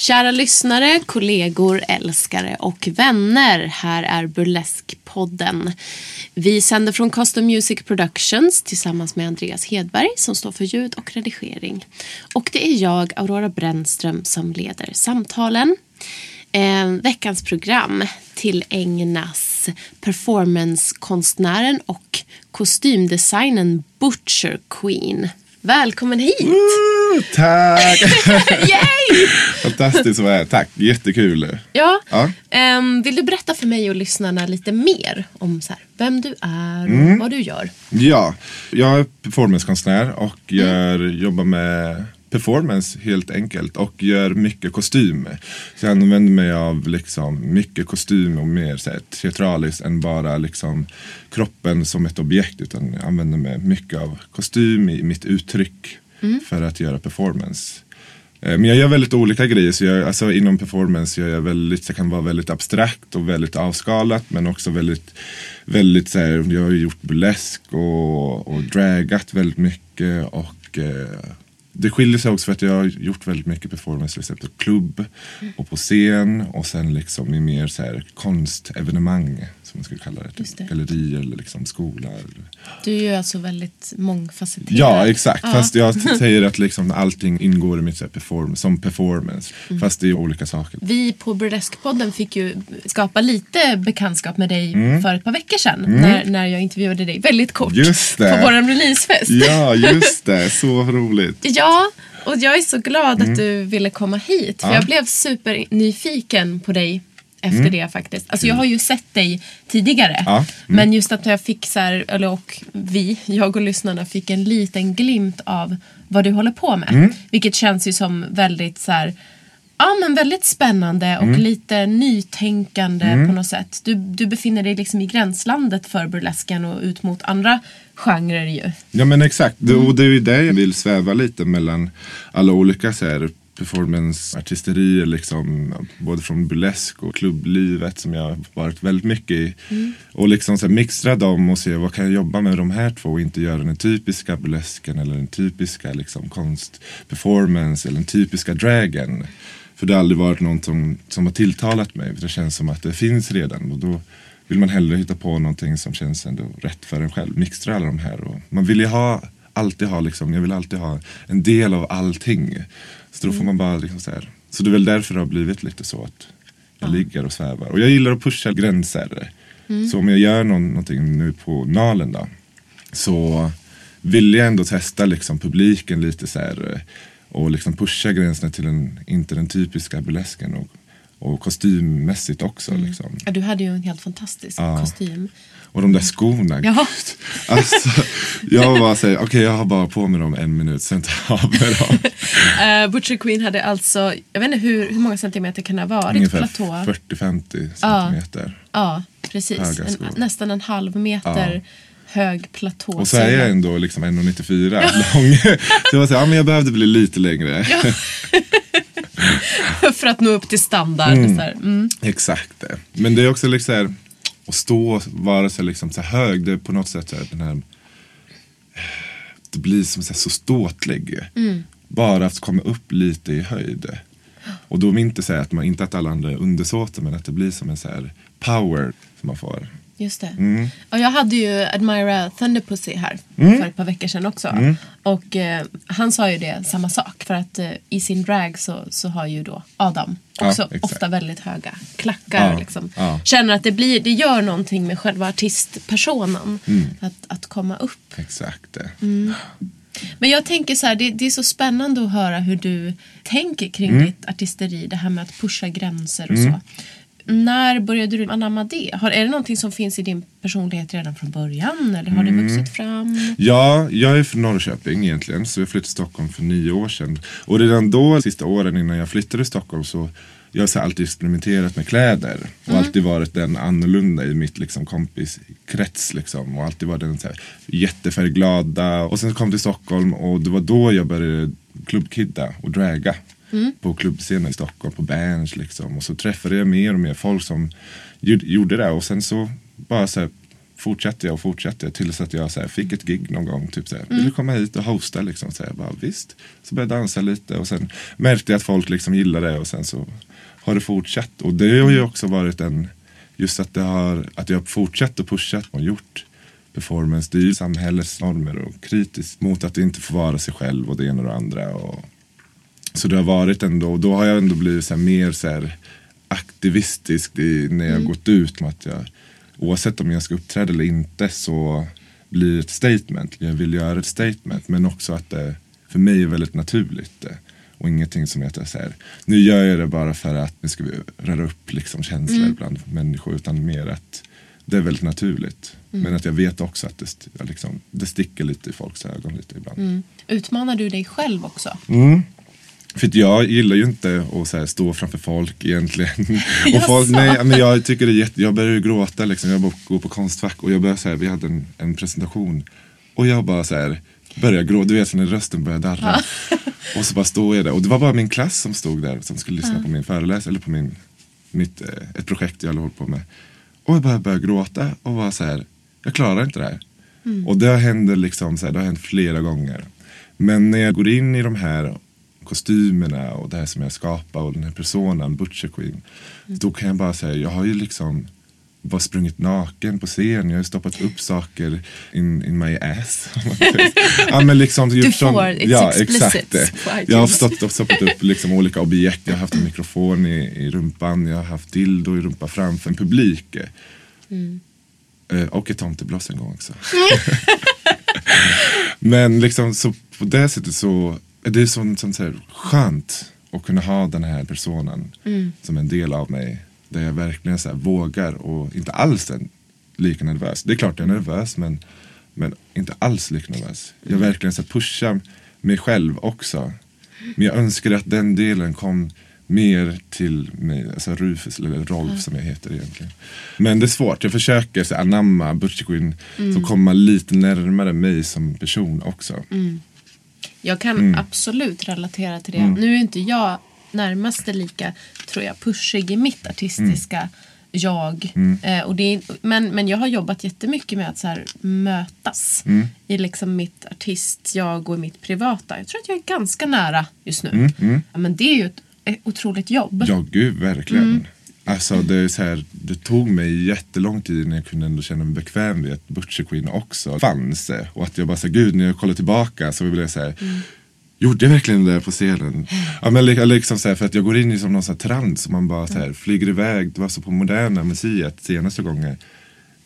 Kära lyssnare, kollegor, älskare och vänner. Här är Burleskpodden. Vi sänder från Custom Music Productions tillsammans med Andreas Hedberg som står för ljud och redigering. Och det är jag, Aurora Brännström, som leder samtalen. Eh, veckans program tillägnas performancekonstnären och kostymdesignen Butcher Queen. Välkommen hit! Mm tack! Yay! Fantastiskt att vara här. Tack, jättekul. Ja. Ja. Ehm, vill du berätta för mig och lyssnarna lite mer om så här, vem du är och Mm. vad du gör? Ja, jag är performancekonstnär och gör, jobbar med performance helt enkelt och gör mycket kostym. Så jag använder mig av liksom mycket kostym och mer så här, teatraliskt än bara liksom kroppen som ett objekt utan jag använder mig mycket av kostym i mitt uttryck Mm. för att göra performance. Eh, men jag gör väldigt olika grejer. Så jag, alltså inom performance gör jag väldigt, jag kan vara väldigt abstrakt och väldigt avskalat. Men också väldigt, väldigt så här, jag har ju gjort burlesk och, och dragat väldigt mycket. Och eh, det skiljer sig också för att jag har gjort väldigt mycket performance till exempel på klubb och på scen. Och sen liksom i mer så här konstevenemang som man skulle kalla det. Just det. Typ gallerier eller liksom skola. Eller. Du är ju alltså väldigt mångfacetterad. Ja, exakt. Ja. Fast jag säger att liksom allting ingår i mitt så här perform som performance. Mm. Fast det är olika saker. Vi på Burlesque-podden fick ju skapa lite bekantskap med dig Mm. för ett par veckor sedan. När, när jag intervjuade dig väldigt kort Just det. på vår releasefest. Ja, just det. Så roligt. Ja, och jag är så glad att du ville komma hit. För Mm. Ja. jag blev supernyfiken på dig efter det faktiskt. Alltså jag har ju sett dig tidigare. Mm. Ja, mm. Men just att jag fick så här, eller och vi, jag och lyssnarna fick en liten glimt av vad du håller på med. Mm. Vilket känns ju som väldigt så här, Ja men väldigt spännande och Mm. lite nytänkande på något sätt. Du, du befinner dig liksom i gränslandet för burlesken och ut mot andra genrer ju. Ja men exakt. Det, och det är ju det jag vill sväva lite mellan alla olika så här, performanceartisterier liksom. Både från burlesk och klubblivet som jag varit väldigt mycket i. Och liksom så här, mixtra dem och se vad kan jag jobba med de här två och inte göra den typiska burlesken eller den typiska liksom, konstperformance eller den typiska dragen. För det har aldrig varit något som, som har tilltalat mig. För det känns som att det finns redan. Och då vill man hellre hitta på någonting som känns ändå rätt för en själv. Mixtra alla de här. Och man vill ju ha, alltid ha liksom, jag vill alltid ha en del av allting. Så då får man bara liksom så här. Så det är väl därför det har blivit lite så att jag ligger och svävar. Och jag gillar att pusha gränser. Så om jag gör någon, någonting nu på Nalen då. Så vill jag ändå testa liksom publiken lite så här. eh, Och liksom pusha gränserna till den, inte den typiska burlesken. Och, och kostymmässigt också. Liksom. Ja, du hade ju en helt fantastisk Ja. kostym. Och de där skorna. Ja. Alltså, jag bara säger, okej jag har bara på mig dem en minut, sen tar jag av mig dem. Uh, Butcher Queen hade alltså, jag vet inte hur, hur många centimeter kan det ha varit? Ungefär Platå? 40-50 centimeter. Ja, precis. En, nästan en halv meter hög platå. Och så är jag ändå liksom 1,94 lång. Så jag var så här, ja, men jag behövde bli lite längre. För att nå upp till standard. Så här. Mm. Exakt. Men det är också liksom så här, att stå och vara så, liksom, så hög, det är på något sätt så här, den här det blir som så, här, så ståtlig. Bara att komma upp lite i höjd. Och då vill inte säga att man, inte att alla andra är undersåtar men att det blir som en så här power som man får. Just det. Mm. Och jag hade ju Admira Thunderpussy här Mm. för ett par veckor sedan också. Och eh, han sa ju det, samma sak. För att eh, i sin drag så, så har ju då Adam Ja, också exakt. ofta väldigt höga klackar. Ja, Liksom. ja. Känner att det, blir, det gör någonting med själva artistpersonen. Mm. Att, att komma upp. Exakt det. Men jag tänker så här, det, det är så spännande att höra hur du tänker kring Mm. ditt artisteri. Det här med att pusha gränser och så. När började du anamma det? Har, är det någonting som finns i din personlighet redan från början? Eller har det Mm. vuxit fram? Ja, jag är från Norrköping egentligen. Så jag flyttade till Stockholm för nio år sedan. Och redan då, sista åren innan jag flyttade till Stockholm så jag har alltid experimenterat med kläder. Och alltid varit den annorlunda i mitt liksom, kompiskrets. Liksom. Och alltid varit den så här, jättefärgglada. Och sen kom jag till Stockholm och det var då jag började klubbkidda och draga. På klubbscenen i Stockholm, på Berns liksom. Och så träffade jag mer och mer folk som gjorde- det. Och sen så bara så här, fortsatte jag och fortsatte tills att jag så här, fick ett gig någon gång. Typ så här, vill du komma hit och hosta liksom? Så jag bara, visst. Så började jag dansa lite och sen märkte jag att folk liksom gillade det och sen så har det fortsatt. Och det har ju också varit en, just att, det har, att jag har fortsatt och pushat och gjort performance, styr samhällets normer och kritiskt mot att inte få vara sig själv och det ena och det andra. Och, så det har varit ändå, och då har jag ändå blivit så här, mer så här, aktivistisk i, när jag gått ut med att jag, oavsett om jag ska uppträda eller inte så blir det ett statement. Jag vill göra ett statement men också att det för mig är väldigt naturligt. Och ingenting som jag säger, nu gör jag det bara för att nu ska vi röra upp liksom känslor bland människor utan mer att det är väldigt naturligt. Men att jag vet också att det, liksom, det sticker lite i folks ögon lite ibland. Utmanar du dig själv också? För jag gillar ju inte att stå framför folk egentligen. och folk, nej, men jag tycker det är jätte, jag börjar ju gråta liksom. Jag går på Konstfack och jag börjar så här, vi hade en, en presentation. Och jag bara så här, börjar gråta, du vet när rösten börjar darra. och så bara står jag där. Och det var bara min klass som stod där som skulle lyssna på min föreläsning, eller på min, mitt, eh, ett projekt jag håller på med. Och jag bara började gråta och var så här, jag klarar inte det här. Och det händer liksom, så här, det har hänt flera gånger. Men när jag går in i de här kostymerna och det här som jag skapar och den här personen, Butcher Queen. Då kan jag bara säga, jag har ju liksom bara sprungit naken på scen. Jag har stoppat upp saker in, in my ass. ja, men liksom, gjort får, sån- it's ja, explicit exakt. Jag har stoppat, stoppat upp liksom olika objekt. Jag har haft en mikrofon i, i rumpan. Jag har haft dildo i rumpan framför en publik. Mm. Eh, och ett tomteblås en gång också. Men liksom så på det sättet så är det sånt som så här, skönt att kunna ha den här personen Mm. som en del av mig. Där jag verkligen så här, vågar och inte alls är lika nervös. Det är klart jag är nervös men, men inte alls lika nervös. Jag Mm. verkligen så här, pushar mig själv också. Men jag önskar att den delen kom mer till mig, alltså Rufus, eller Rolf som jag heter egentligen. Men det är svårt, jag försöker så anamma Butcher Queen Mm. att komma lite närmare mig som person också. Jag kan Mm. absolut relatera till det. Nu är inte jag närmaste lika, tror jag, pushig i mitt artistiska Mm. jag. Eh, och det är, men, men jag har jobbat jättemycket med att så här, mötas Mm. i liksom mitt artist-jag och mitt privata. Jag tror att jag är ganska nära just nu. Ja, men det är ju ett, otroligt jobb. Mm, Ja, gud, verkligen. Alltså, det, är så här, det tog mig jättelång tid innan jag kunde ändå känna mig bekväm vid att Butcher Queen också fanns. Och att jag bara sa, gud, när jag kollar tillbaka så vill jag säga Mm. Gjorde jag verkligen det där på scenen? Ja, men li- liksom så här, för att jag går in i som någon sån här trans och man bara så här, flyger iväg. Det var så på Moderna museet senaste gången.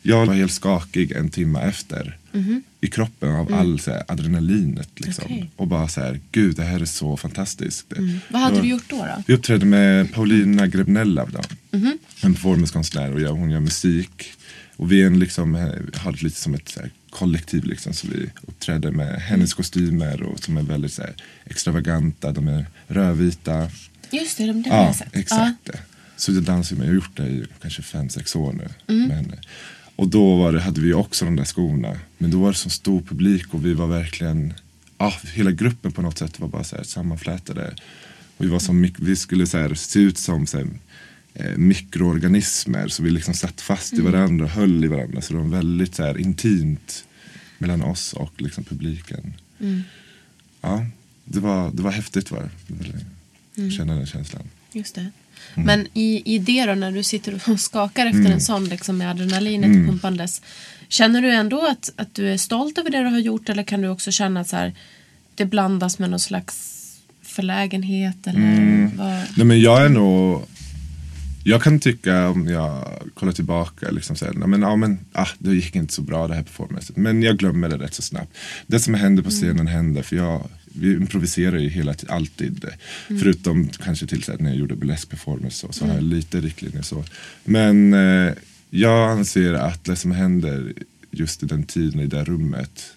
Jag var helt skakig en timme efter. I kroppen av all så här, adrenalinet. Liksom. Okej. Och bara så här, gud det här är så fantastiskt. Vad hade var- du gjort då? då? vi uppträdde med Paulina Grebnella då. Mhm. En performancekonstnär och jag, hon gör musik. Och vi är en liksom, eh, har det lite som ett så här, kollektiv liksom. Så vi uppträdde med hennes kostymer och som är väldigt så här, extravaganta. De är rödvita. Just det, det har Ja, exakt. det. Så jag dansar med, jag har gjort det i kanske fem, sex år nu. Mm. Men, och då var det, hade vi också de där skorna. Men då var det så stor publik och vi var verkligen, ja, hela gruppen på något sätt var bara så här sammanflätade. Och vi, var som, vi skulle så här, se ut som så här, eh, mikroorganismer. Så vi liksom satt fast i varandra och höll i varandra. Så det var väldigt så här, intimt mellan oss och liksom, publiken. Ja, det var, det var häftigt var det. Jag Känna den känslan. Just det. Men i, i det då, när du sitter och skakar efter en sån liksom, med adrenalinet pumpandes. Känner du ändå att, att du är stolt över det du har gjort eller kan du också känna att så här, det blandas med någon slags förlägenhet? Eller vad? Nej men jag är nog jag kan tycka om jag kollar tillbaka liksom så här, men, ja, men, ah, det gick inte så bra det här performancet. Men jag glömmer det rätt så snabbt. Det som händer på scenen händer för jag vi improviserar ju hela tiden, alltid. Förutom kanske till så när jag gjorde burlesk performance så, så har jag lite riktlinjer så. Men eh, jag anser att det som händer just i den tiden i det rummet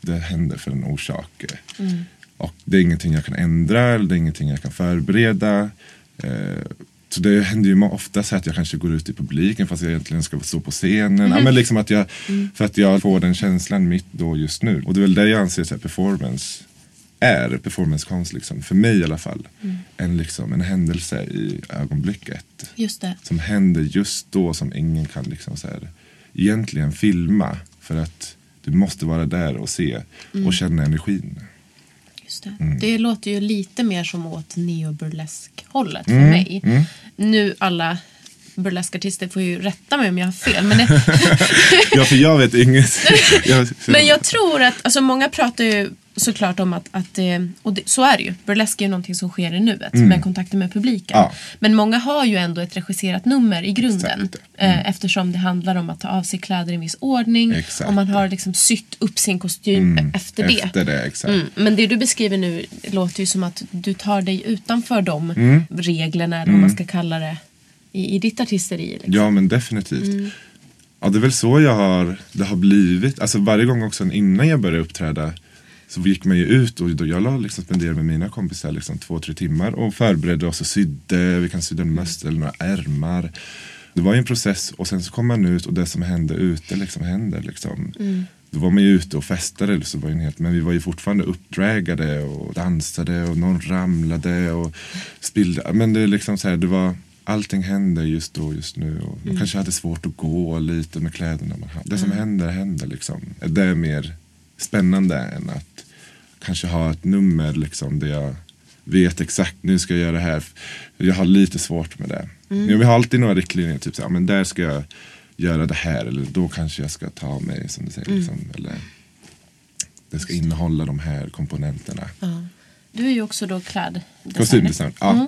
det händer för en orsak. Och det är ingenting jag kan ändra eller det är ingenting jag kan förbereda. Eh, så det händer ju ofta så att jag kanske går ut i publiken fast jag egentligen ska stå på scenen. Ja, men liksom att jag, För att jag får den känslan mitt då just nu. Och det är väl det jag anser att performance är, performancekonst liksom. För mig i alla fall. En, liksom, en händelse i ögonblicket. Just det. Som händer just då som ingen kan liksom så här, egentligen filma. För att du måste vara där och se och känna energin. Just det. Mm. det låter ju lite mer som åt neoburlesk-hållet för Mm, mig. Nu alla burleskartister får ju rätta mig om jag har fel. Men, det, Ja, för jag vet inget. men jag tror att, alltså många pratar ju såklart om att, att eh, och det, så är det ju. Burlesk är ju någonting som sker i nuet med kontakten med publiken. Mm. Ja. Men många har ju ändå ett regisserat nummer i grunden. Exakt. Mm. Eh, eftersom det handlar om att ta av sig kläder i en viss ordning. Exakt. Och man har liksom sytt upp sin kostym efter det. Efter det. Mm, men det du beskriver nu låter ju som att du tar dig utanför de Mm. reglerna, eller vad man ska kalla det, i, i ditt artisteri. Liksom. Ja men definitivt. Mm. Ja det är väl så jag har, det har blivit. Alltså varje gång också innan jag började uppträda så gick man ju ut och jag la liksom spenderade med mina kompisar liksom två, tre timmar och förberedde oss och sydde. Vi kan sydda en mössa eller några ärmar. Det var ju en process och sen så kom man ut och det som hände ute liksom händer. Liksom. Då var man ju ute och festade så var en helt, men vi var ju fortfarande uppdragade och dansade och någon ramlade och spillde. Men det är liksom så här, det var Allting händer just då, just nu. Och man kanske hade svårt att gå lite med kläderna man hade. Det som händer, händer liksom. Det är mer spännande än att kanske ha ett nummer liksom där jag vet exakt nu ska jag göra det här. Jag har lite svårt med det. Men vi har alltid några riktlinjer, typ så här, men där ska jag göra det här eller då kanske jag ska ta mig som du säger. Liksom, eller det ska innehålla de här komponenterna. Ja. Du är ju också då kläddesigner. Kostymdesign, ja. Mm.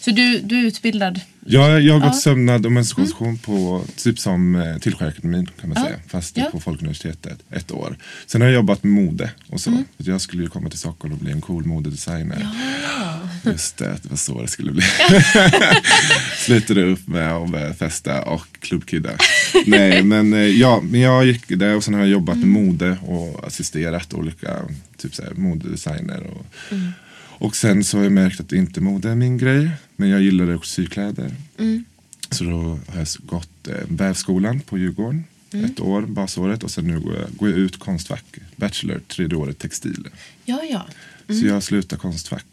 Så du, du är utbildad? Ja, jag har gått Ja. sömnad och menstruation på typ som eh, Tillskärakademin kan man Ja. säga. Fast Ja. på Folkuniversitetet ett år. Sen har jag jobbat med mode och så. Mm. Jag skulle ju komma till Stockholm och bli en cool modedesigner. Just det, det var så det skulle bli. Slutade upp med att festa och klubbkidda. Nej, men eh, ja, men jag gick där och sen har jag jobbat med mode och assisterat olika typ så här, modedesigner. Och, och sen så har jag märkt att inte mode är min grej. Men jag gillade också sykläder. Så då har jag gått eh, vävskolan på Djurgården. Ett år, basåret. Och sen nu går jag, går jag ut Konstfack. Bachelor, tredje året textil. Ja, ja. Så jag slutar Konstfack.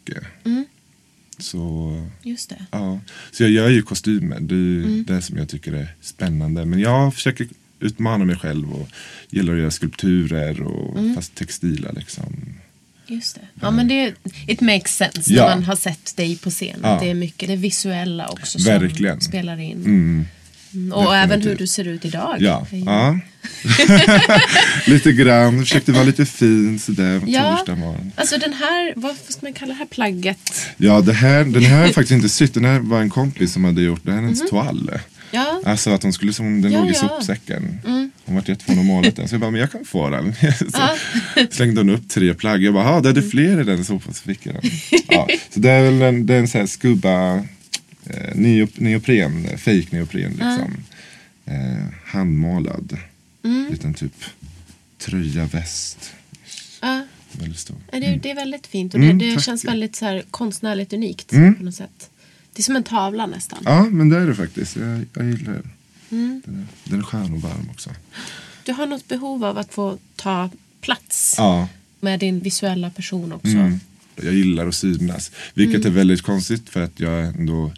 Så, Just det. ja. så jag gör ju kostymer. Det är ju det som jag tycker är spännande. Men jag försöker utmana mig själv och gillar att göra skulpturer och fast textila liksom. Just det. Ja, men det it makes sense Ja. när man har sett dig på scen. Ja. Det är mycket det visuella också som Verkligen. spelar in. Mm. Mm, Och även hur Definitivt. du ser ut idag. Ja, ja. lite grann. Försökte vara lite fin sådär Ja. Alltså den här, vad ska man kalla det här plagget? Ja, det här, den här har jag faktiskt inte sytt. Den här var en kompis som hade gjort. Det här är hennes toal. Ja, Alltså att hon skulle som, den Ja, låg i ja. Mm. sopsäcken. Hon var jättefin om målet den. Så jag bara, men jag kan få den. så slängde hon upp tre plagg. Jag bara, ja det är det fler i den sopan. Så fick jag den. Ja, så det är väl en, det är en sån här skubba, eh, neop, neopren, fake neopren liksom. Eh, handmålad. Mm. Liten typ tröja, väst. ja. Väldigt stor. Ja, Det, det är väldigt fint och Mm, det, det tack. känns väldigt så här, konstnärligt unikt på något sätt. Det är som en tavla nästan. Ja, men det är det faktiskt. Jag, jag gillar den. Mm. Den, är, den är skön och varm också. Du har något behov av att få ta plats Ja. med din visuella person också. Mm. Jag gillar att synas. Vilket Mm. är väldigt konstigt för att jag ändå,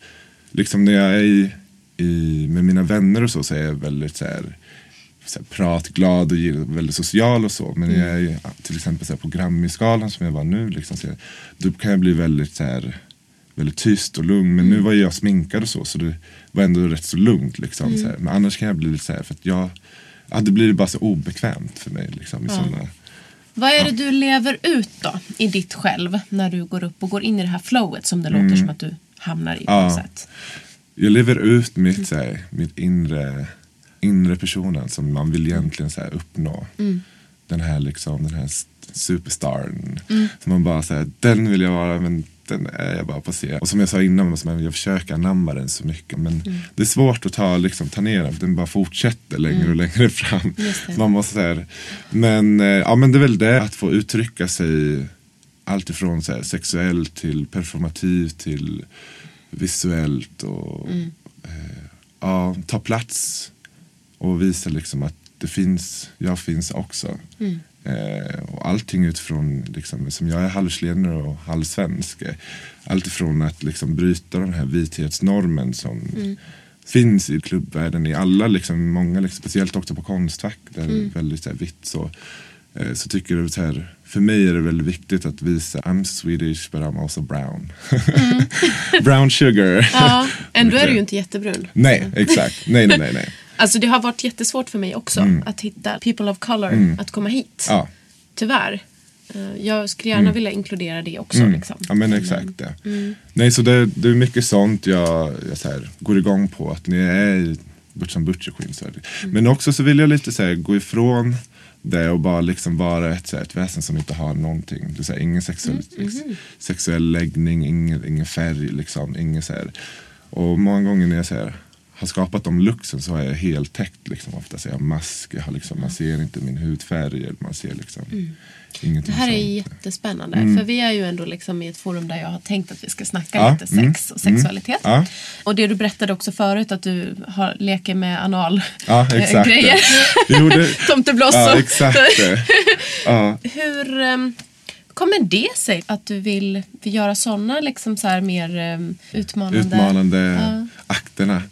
liksom när jag är i, i, med mina vänner och så, så är jag väldigt så här, så här pratglad och väldigt social och så. Men Mm. jag är till exempel så här, på Grammy-skalan som jag var nu, liksom, så jag, då kan jag bli väldigt så här väldigt tyst och lugn. Men nu var jag sminkad och så, så det var ändå rätt så lugnt. Liksom, så här. Men annars kan jag bli lite så här, för att jag, ja, det blir bara så obekvämt för mig. Liksom, i såna, Vad är det du lever ut då i ditt själv när du går upp och går in i det här flowet som det låter som att du hamnar i på något sätt? jag lever ut mitt, så här, mitt inre, inre personen som man vill egentligen så här, uppnå. Den här liksom, den här st- superstaren. Som man bara säger, den vill jag vara men den är jag bara på se. Och som jag sa innan, jag försöker anamma den så mycket. Men det är svårt att ta, liksom, ta ner den, för den bara fortsätter längre och längre fram. Man måste, så här, men, eh, ja, men det är väl det, att få uttrycka sig allt ifrån så här, sexuellt till performativt till visuellt och eh, ja, ta plats och visa liksom att det finns, jag finns också. Eh, och allting utifrån, liksom, som jag är halvchilenare och halvsvensk. eh, Allt ifrån att liksom bryta den här vithetsnormen som finns i klubbvärlden i alla, liksom, många, liksom, speciellt också på Konstfack där det är väldigt så här, vitt så. Eh, så tycker jag så här, för mig är det väldigt viktigt att visa I'm Swedish but I'm also brown. brown sugar. Ja, ändå är du ju inte jättebrun. Nej, exakt. Nej, nej, nej. nej. Alltså det har varit jättesvårt för mig också att hitta people of color att komma hit. Ja. Tyvärr. Eh, Jag skulle gärna vilja inkludera det också. Liksom. Ja men exakt det. Nej så det, det är mycket sånt jag, jag så här, går igång på. Att ni är i Butch and Butcher Queen. Här. Men också så vill jag lite så här, gå ifrån det och bara liksom vara ett, här, ett väsen som inte har någonting. Det är här, ingen sexuell, sexuell läggning, ingen, ingen färg liksom. Ingen så här. Och många gånger när jag så här, har skapat de luxen så har jag helt täckt liksom. Ofta så jag mask, jag har liksom, man ser inte min hudfärg. Man ser liksom Det ingenting här är sånt. jättespännande. För vi är ju ändå liksom i ett forum där jag har tänkt att vi ska snacka Ja, lite sex och sexualitet. Ja. Och det du berättade också förut att du har, leker med anal Ja, det, Tomtebloss ja, exakt. det. Hur um, kommer det sig att du vill, vill göra sådana liksom så här mer um, utmanande? Utmanande Ja. akterna.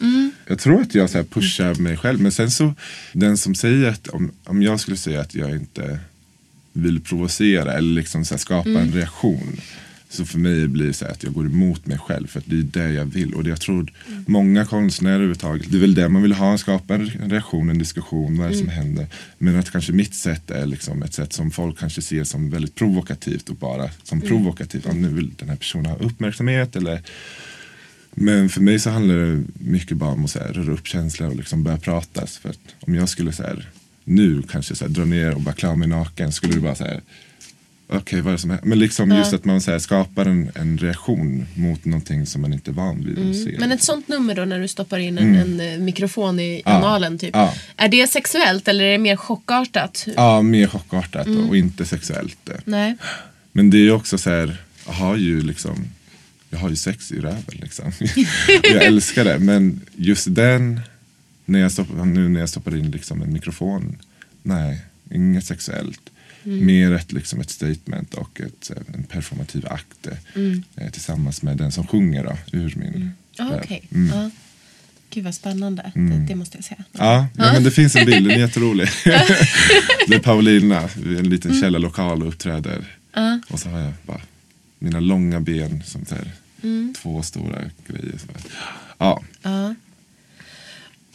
Jag tror att jag så pushar mig själv. Men sen så, den som säger att om, om jag skulle säga att jag inte vill provocera eller liksom så skapa en reaktion. Så för mig blir det så att jag går emot mig själv för att det är det jag vill. Och det jag tror många konstnärer överhuvudtaget, det är väl det man vill ha, skapa en reaktion, en diskussion, vad är det som händer. Men att kanske mitt sätt är liksom ett sätt som folk kanske ser som väldigt provokativt och bara som provokativt. Ja, nu vill den här personen ha uppmärksamhet eller men för mig så handlar det mycket bara om att så här, röra upp känslor och liksom börja prata. För om jag skulle så här, nu kanske så här, dra ner och bara klä mig naken skulle det bara så här Okej, vad är det som händer? Men liksom just att man så här, skapar en, en reaktion mot någonting som man inte är van vid att se. Men ett sånt nummer då när du stoppar in en, en eh, mikrofon i analen typ. Ja. Är det sexuellt eller är det mer chockartat? Ja, mer chockartat och inte sexuellt. Nej. Men det är ju också så här, jag har ju liksom jag har ju sex i röven liksom. jag älskar det. Men just den, när jag stoppar, nu när jag stoppar in liksom en mikrofon, nej, inget sexuellt. Mer ett, liksom ett statement och ett, här, en performativ akt eh, tillsammans med den som sjunger då, ur min Ah, röv. Okej. Mm. Ja. Gud vad spännande. Det, det måste jag säga. Ja, ja, men det finns en bild, den är jätterolig. det är Paulina en liten källarlokal och uppträder. Och så har jag bara mina långa ben som här, två stora grejer. Ja.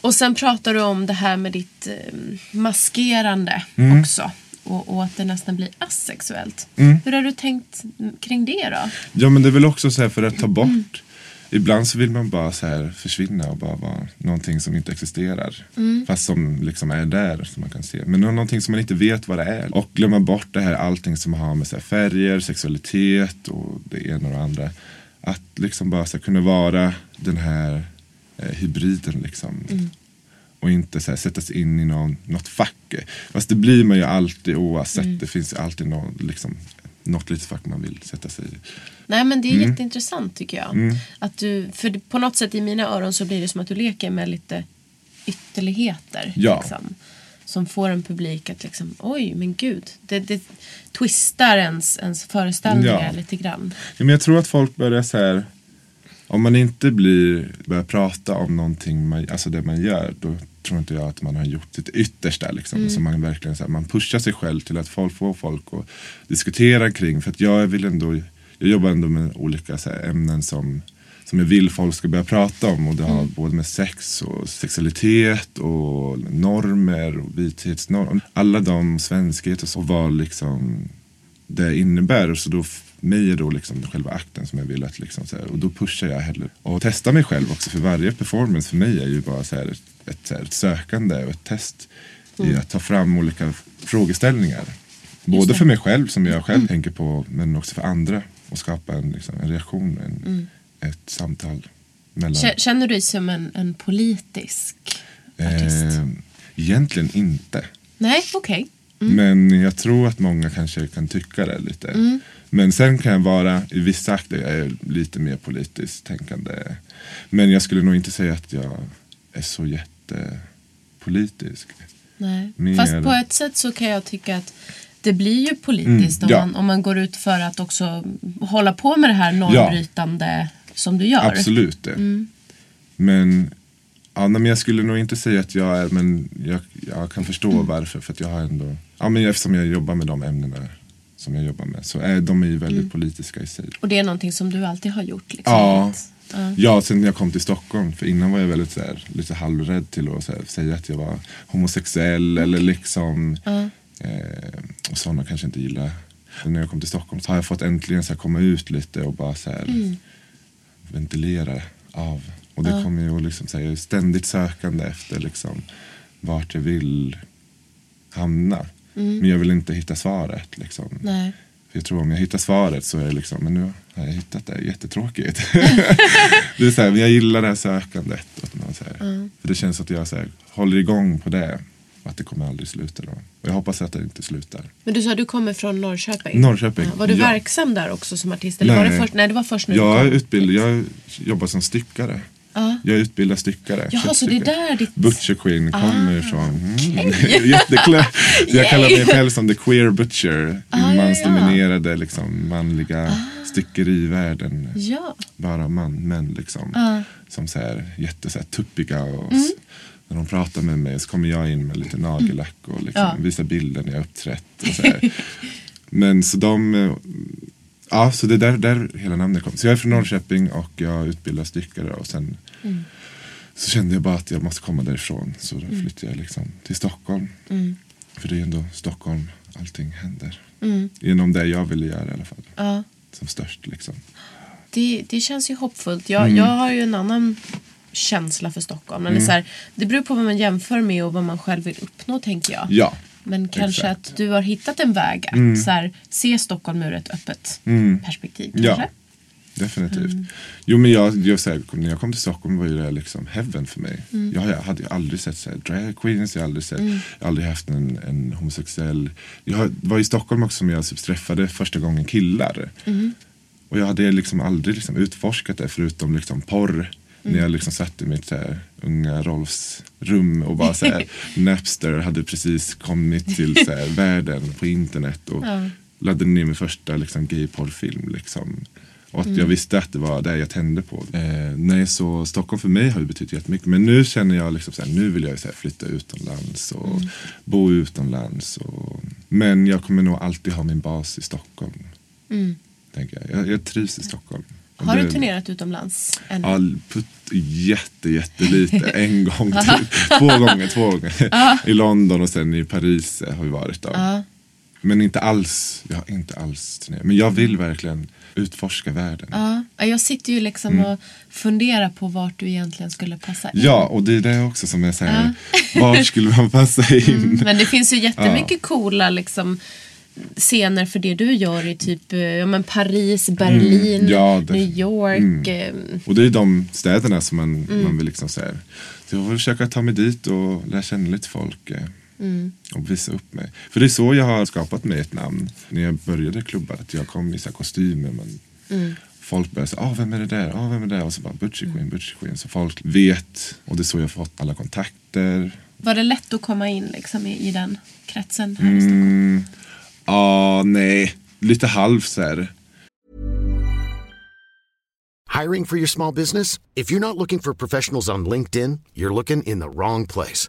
Och sen pratar du om det här med ditt eh, maskerande Mm. också. Och, och att det nästan blir asexuellt. Mm. Hur har du tänkt kring det då? ja, men det är väl också så här för att ta bort. Ibland så vill man bara så här försvinna och bara vara någonting som inte existerar. Fast som liksom är där som man kan se. Men någonting som man inte vet vad det är. Och glömma bort det här allting som har med så färger, sexualitet och det ena och det andra. Att liksom bara så kunna vara den här eh, hybriden liksom. Och inte så här, sätta sig in i någon, något fack. Fast det blir man ju alltid oavsett. Det finns ju alltid någon, liksom, något litet fack man vill sätta sig i. Nej men det är Mm. jätteintressant tycker jag. Att du, för på något sätt i mina öron så blir det som att du leker med lite ytterligheter. Ja. Liksom, som får en publik att liksom, oj men gud. Det, det twistar ens, ens föreställningar Ja. lite grann. Ja, men jag tror att folk börjar så här. Om man inte blir, börjar prata om någonting, man, alltså det man gör, då tror inte jag att man har gjort sitt yttersta. Liksom. Så man verkligen så här, man pushar sig själv till att folk får folk att diskutera kring. För att jag vill ändå jag jobbar ändå med olika här, ämnen som, som jag vill folk ska börja prata om. Och det har Mm. både med sex och sexualitet och normer och vithetsnormer. Alla de svenskhet och så, och vad liksom det innebär. Så då mig är då liksom själva akten som jag vill att liksom så här, och då pushar jag hellre och testar mig själv också för varje performance för mig är ju bara så här ett, så här, ett sökande och ett test i att ta fram olika frågeställningar. Både för mig själv som jag själv tänker på men också för andra och skapa en, liksom, en reaktion, en, ett samtal mellan Kä- Känner du dig som en, en politisk artist? Eh, egentligen inte. Nej, okej. Men jag tror att många kanske kan tycka det lite. Men sen kan jag vara, i vissa akter, jag är lite mer politiskt tänkande. Men jag skulle nog inte säga att jag är så jättepolitisk. Nej. Mer- Fast på ett sätt så kan jag tycka att det blir ju politiskt Mm, ja. om, man, om man går ut för att också hålla på med det här normbrytande som du gör. Absolut det. Men, ja, men jag skulle nog inte säga att jag är, men jag, jag kan förstå varför. För att jag har ändå, ja, men eftersom jag jobbar med de ämnena som jag jobbar med så är de är ju väldigt politiska i sig. Och det är någonting som du alltid har gjort. Liksom. Ja. Att- ja. Sen jag kom till Stockholm. För innan var jag väldigt så här, lite halvrädd till att här, säga att jag var homosexuell eller liksom eh, och sådana kanske inte gillar. Men när jag kom till Stockholm så har jag fått äntligen så här, komma ut lite och bara så här, ventilera av. Och det kommer ju liksom, så här, jag är ständigt sökande efter liksom, vart jag vill hamna. Men jag vill inte hitta svaret. Liksom. Nej. För jag tror om jag hittar svaret så är det liksom, men nu har jag hittat det, jättetråkigt. det är så här, men jag gillar det här sökandet. Man, så här, För det känns att jag så här, håller igång på det. Och att det kommer aldrig sluta då. Och jag hoppas att det inte slutar. Men du sa att du kommer från Norrköping. Norrköping, Ja. Var du ja. verksam där också som artist? Eller var det Nej. först, nej, det var först när Jag, du kom. jag jobbar som styckare. Ja. Jag utbildar styckare. Jaha, så det är där ditt... Butcher Queen kommer ifrån. Mm. Jätteklä. Så jag kallar mig själv som the queer butcher. Ah, I ja, ja. mansdominerade liksom, manliga styckerivärlden. Ja. bara man, män liksom. Som så här, jätte så här, tuppiga och Mm. när de pratar med mig så kommer jag in med lite nagellack och liksom Ja. visar bilder när jag uppträtt. Och så här. Men så de, eh, ja så det är där, där hela namnet kom. Så jag är från Norrköping och jag utbildar styckare och sen Mm. så kände jag bara att jag måste komma därifrån. Så då flyttade jag liksom till Stockholm. Mm. För det är ändå Stockholm allting händer. Genom det jag ville göra i alla fall. Ja. Som störst liksom. Det, det känns ju hoppfullt. Jag, Mm. jag har ju en annan känsla för Stockholm. Eller så här, det beror på vad man jämför med och vad man själv vill uppnå tänker jag. Ja. Men kanske exakt. att du har hittat en väg att så här, se Stockholm ur ett öppet perspektiv. Kanske? Ja. Definitivt. Mm. Jo men jag, jag, så här, när jag kom till Stockholm var ju det liksom heaven för mig. Mm. Jag, jag hade ju aldrig sett så här, drag queens, jag har aldrig, sett, jag har aldrig haft en, en homosexuell. Jag var i Stockholm också som jag typ träffade första gången killar. Mm. Och jag hade liksom aldrig liksom utforskat det förutom liksom porr. När jag liksom satt i mitt här, unga Rolfs rum och bara så här, Napster hade precis kommit till så här, världen på internet och laddade ner min första liksom, gayporrfilm. Liksom. Och att jag visste att det var det jag tände på. Eh, nej, så Stockholm för mig har ju betytt jättemycket. Men nu känner jag liksom så här, nu vill jag så här flytta utomlands och bo utomlands. Och, men jag kommer nog alltid ha min bas i Stockholm. Tänker jag. Jag, jag trivs i Stockholm. Har du turnerat utomlands ännu? Putt, jätte, jättelite. En gång. Två gånger, två gånger. I London och sen i Paris har vi varit då. Men inte alls, jag har inte alls turnerat. Men jag vill verkligen utforska världen. Ja, jag sitter ju liksom och funderar på vart du egentligen skulle passa in. Mm. Ja, och det är det också som jag säger. Var skulle man passa in? Men det finns ju jättemycket coola liksom, scener för det du gör i typ eh, ja, men Paris, Berlin, Mm, ja, det- New York. eh, Och det är de städerna som man, man vill liksom säga. Så jag vill försöka ta mig dit och lära känna lite folk. Eh, Och visa upp mig. För det är så jag har skapat mig ett namn. När jag började klubba. Att jag kom i så här kostymer. Men Folk började säga, ah, vem är det där? Ah, vem är det där? Och så bara, Butcher Queen, Butcher Queen. Så folk vet. Och det är så jag har fått alla kontakter. Var det lätt att komma in liksom, i, i den kretsen här i Stockholm? Mm, ah, nej. Lite halv så här. Hiring for your small business? If you're not looking for professionals on LinkedIn, you're looking in the wrong place.